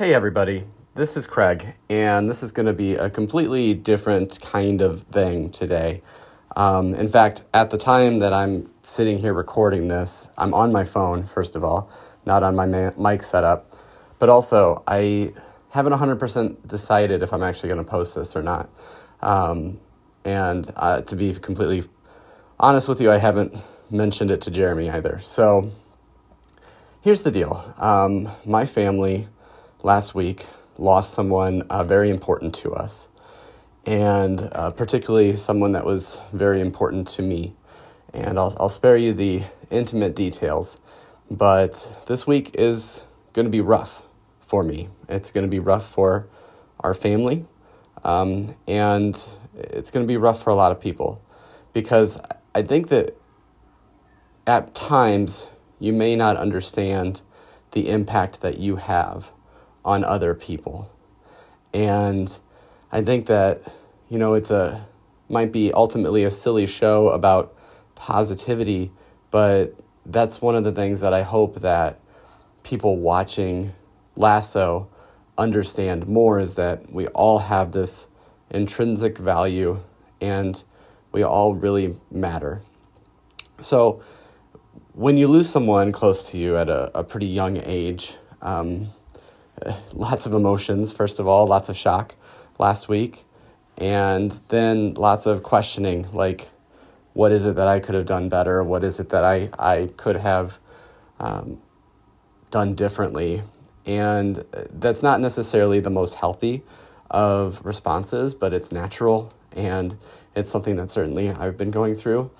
Hey, everybody. This is Craig, and this is going to be a completely different kind of thing today. Um, in fact, at the time that I'm sitting here recording this, I'm on my phone, first of all, not on my ma- mic setup, but also I haven't 100% decided if I'm actually going to post this or not. Um, and uh, to be completely honest with you, I haven't mentioned it to Jeremy either. So here's the deal um, my family last week lost someone uh, very important to us, and uh, particularly someone that was very important to me. And I'll, I'll spare you the intimate details, but this week is going to be rough for me. It's going to be rough for our family, um, and it's going to be rough for a lot of people because I think that at times you may not understand the impact that you have on other people. And I think that, you know, it's a, might be ultimately a silly show about positivity, but that's one of the things that I hope that people watching Lasso understand more is that we all have this intrinsic value and we all really matter. So, when you lose someone close to you at a, a pretty young age, um, lots of emotions, first of all, lots of shock last week, and then lots of questioning like, what is it that I could have done better? What is it that I, I could have um, done differently? And that's not necessarily the most healthy of responses, but it's natural and it's something that certainly I've been going through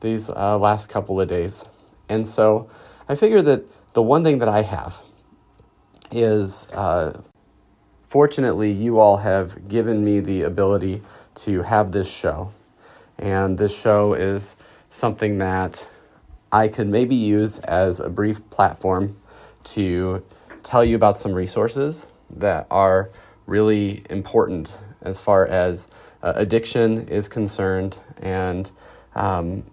these uh, last couple of days. And so I figure that the one thing that I have is uh, fortunately, you all have given me the ability to have this show. And this show is something that I could maybe use as a brief platform to tell you about some resources that are really important as far as uh, addiction is concerned. And um,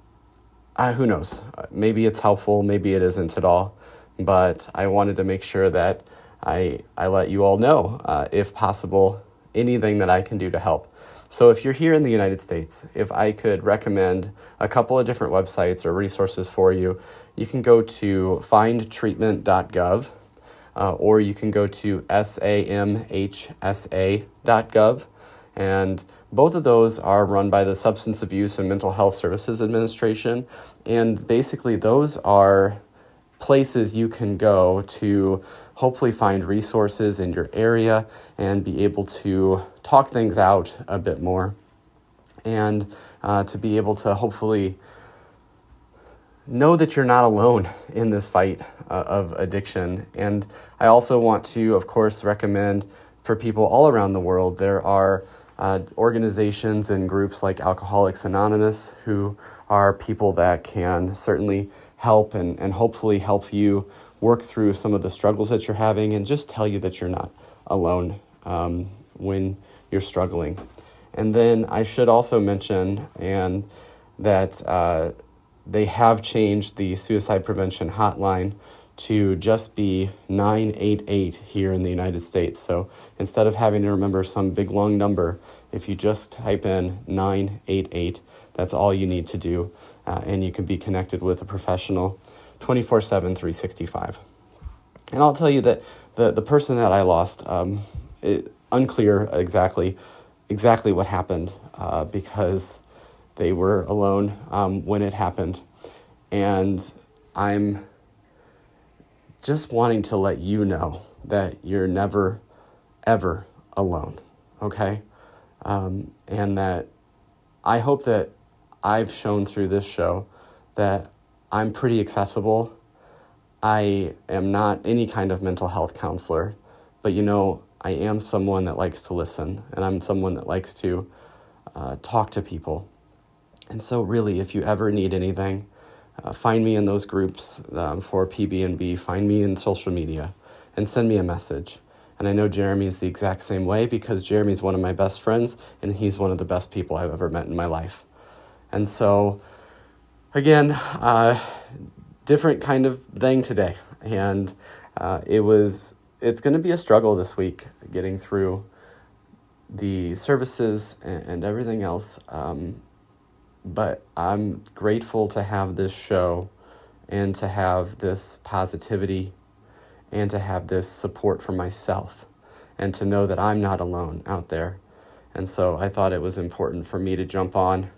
uh, who knows? Maybe it's helpful, maybe it isn't at all. But I wanted to make sure that I, I let you all know, uh, if possible, anything that I can do to help. So, if you're here in the United States, if I could recommend a couple of different websites or resources for you, you can go to findtreatment.gov uh, or you can go to samhsa.gov. And both of those are run by the Substance Abuse and Mental Health Services Administration. And basically, those are places you can go to hopefully find resources in your area and be able to talk things out a bit more and uh, to be able to hopefully know that you're not alone in this fight uh, of addiction. And I also want to, of course, recommend for people all around the world, there are uh, organizations and groups like Alcoholics Anonymous who are people that can certainly help and, and hopefully help you work through some of the struggles that you're having and just tell you that you're not alone um, when you're struggling. And then I should also mention and that uh, they have changed the suicide prevention hotline to just be 988 here in the United States. So instead of having to remember some big long number, if you just type in 988, that's all you need to do, uh, and you can be connected with a professional 24 7, 365. And I'll tell you that the, the person that I lost, um, it, unclear exactly exactly what happened uh, because they were alone um, when it happened. And I'm just wanting to let you know that you're never, ever alone, okay? Um, and that I hope that I've shown through this show that I'm pretty accessible. I am not any kind of mental health counselor, but you know, I am someone that likes to listen and I'm someone that likes to uh, talk to people. And so, really, if you ever need anything, uh, find me in those groups um, for PB&B, find me in social media, and send me a message. And I know Jeremy is the exact same way because Jeremy is one of my best friends and he's one of the best people I've ever met in my life. And so, again, uh, different kind of thing today. And uh, it was it's going to be a struggle this week getting through the services and, and everything else. Um, but I'm grateful to have this show and to have this positivity and to have this support for myself and to know that I'm not alone out there. And so I thought it was important for me to jump on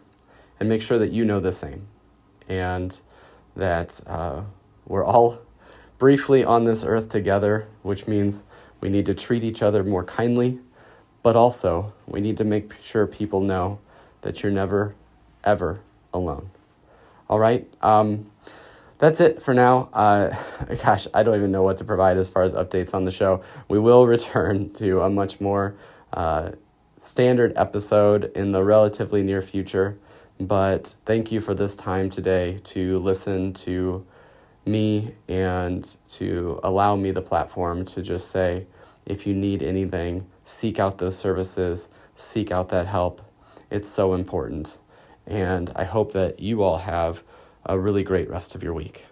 and make sure that you know the same and that uh, we're all briefly on this earth together, which means we need to treat each other more kindly, but also we need to make sure people know that you're never, ever alone. All right? Um, that's it for now. Uh, gosh, I don't even know what to provide as far as updates on the show. We will return to a much more uh, standard episode in the relatively near future. But thank you for this time today to listen to me and to allow me the platform to just say, if you need anything, seek out those services, seek out that help. It's so important. And I hope that you all have a really great rest of your week.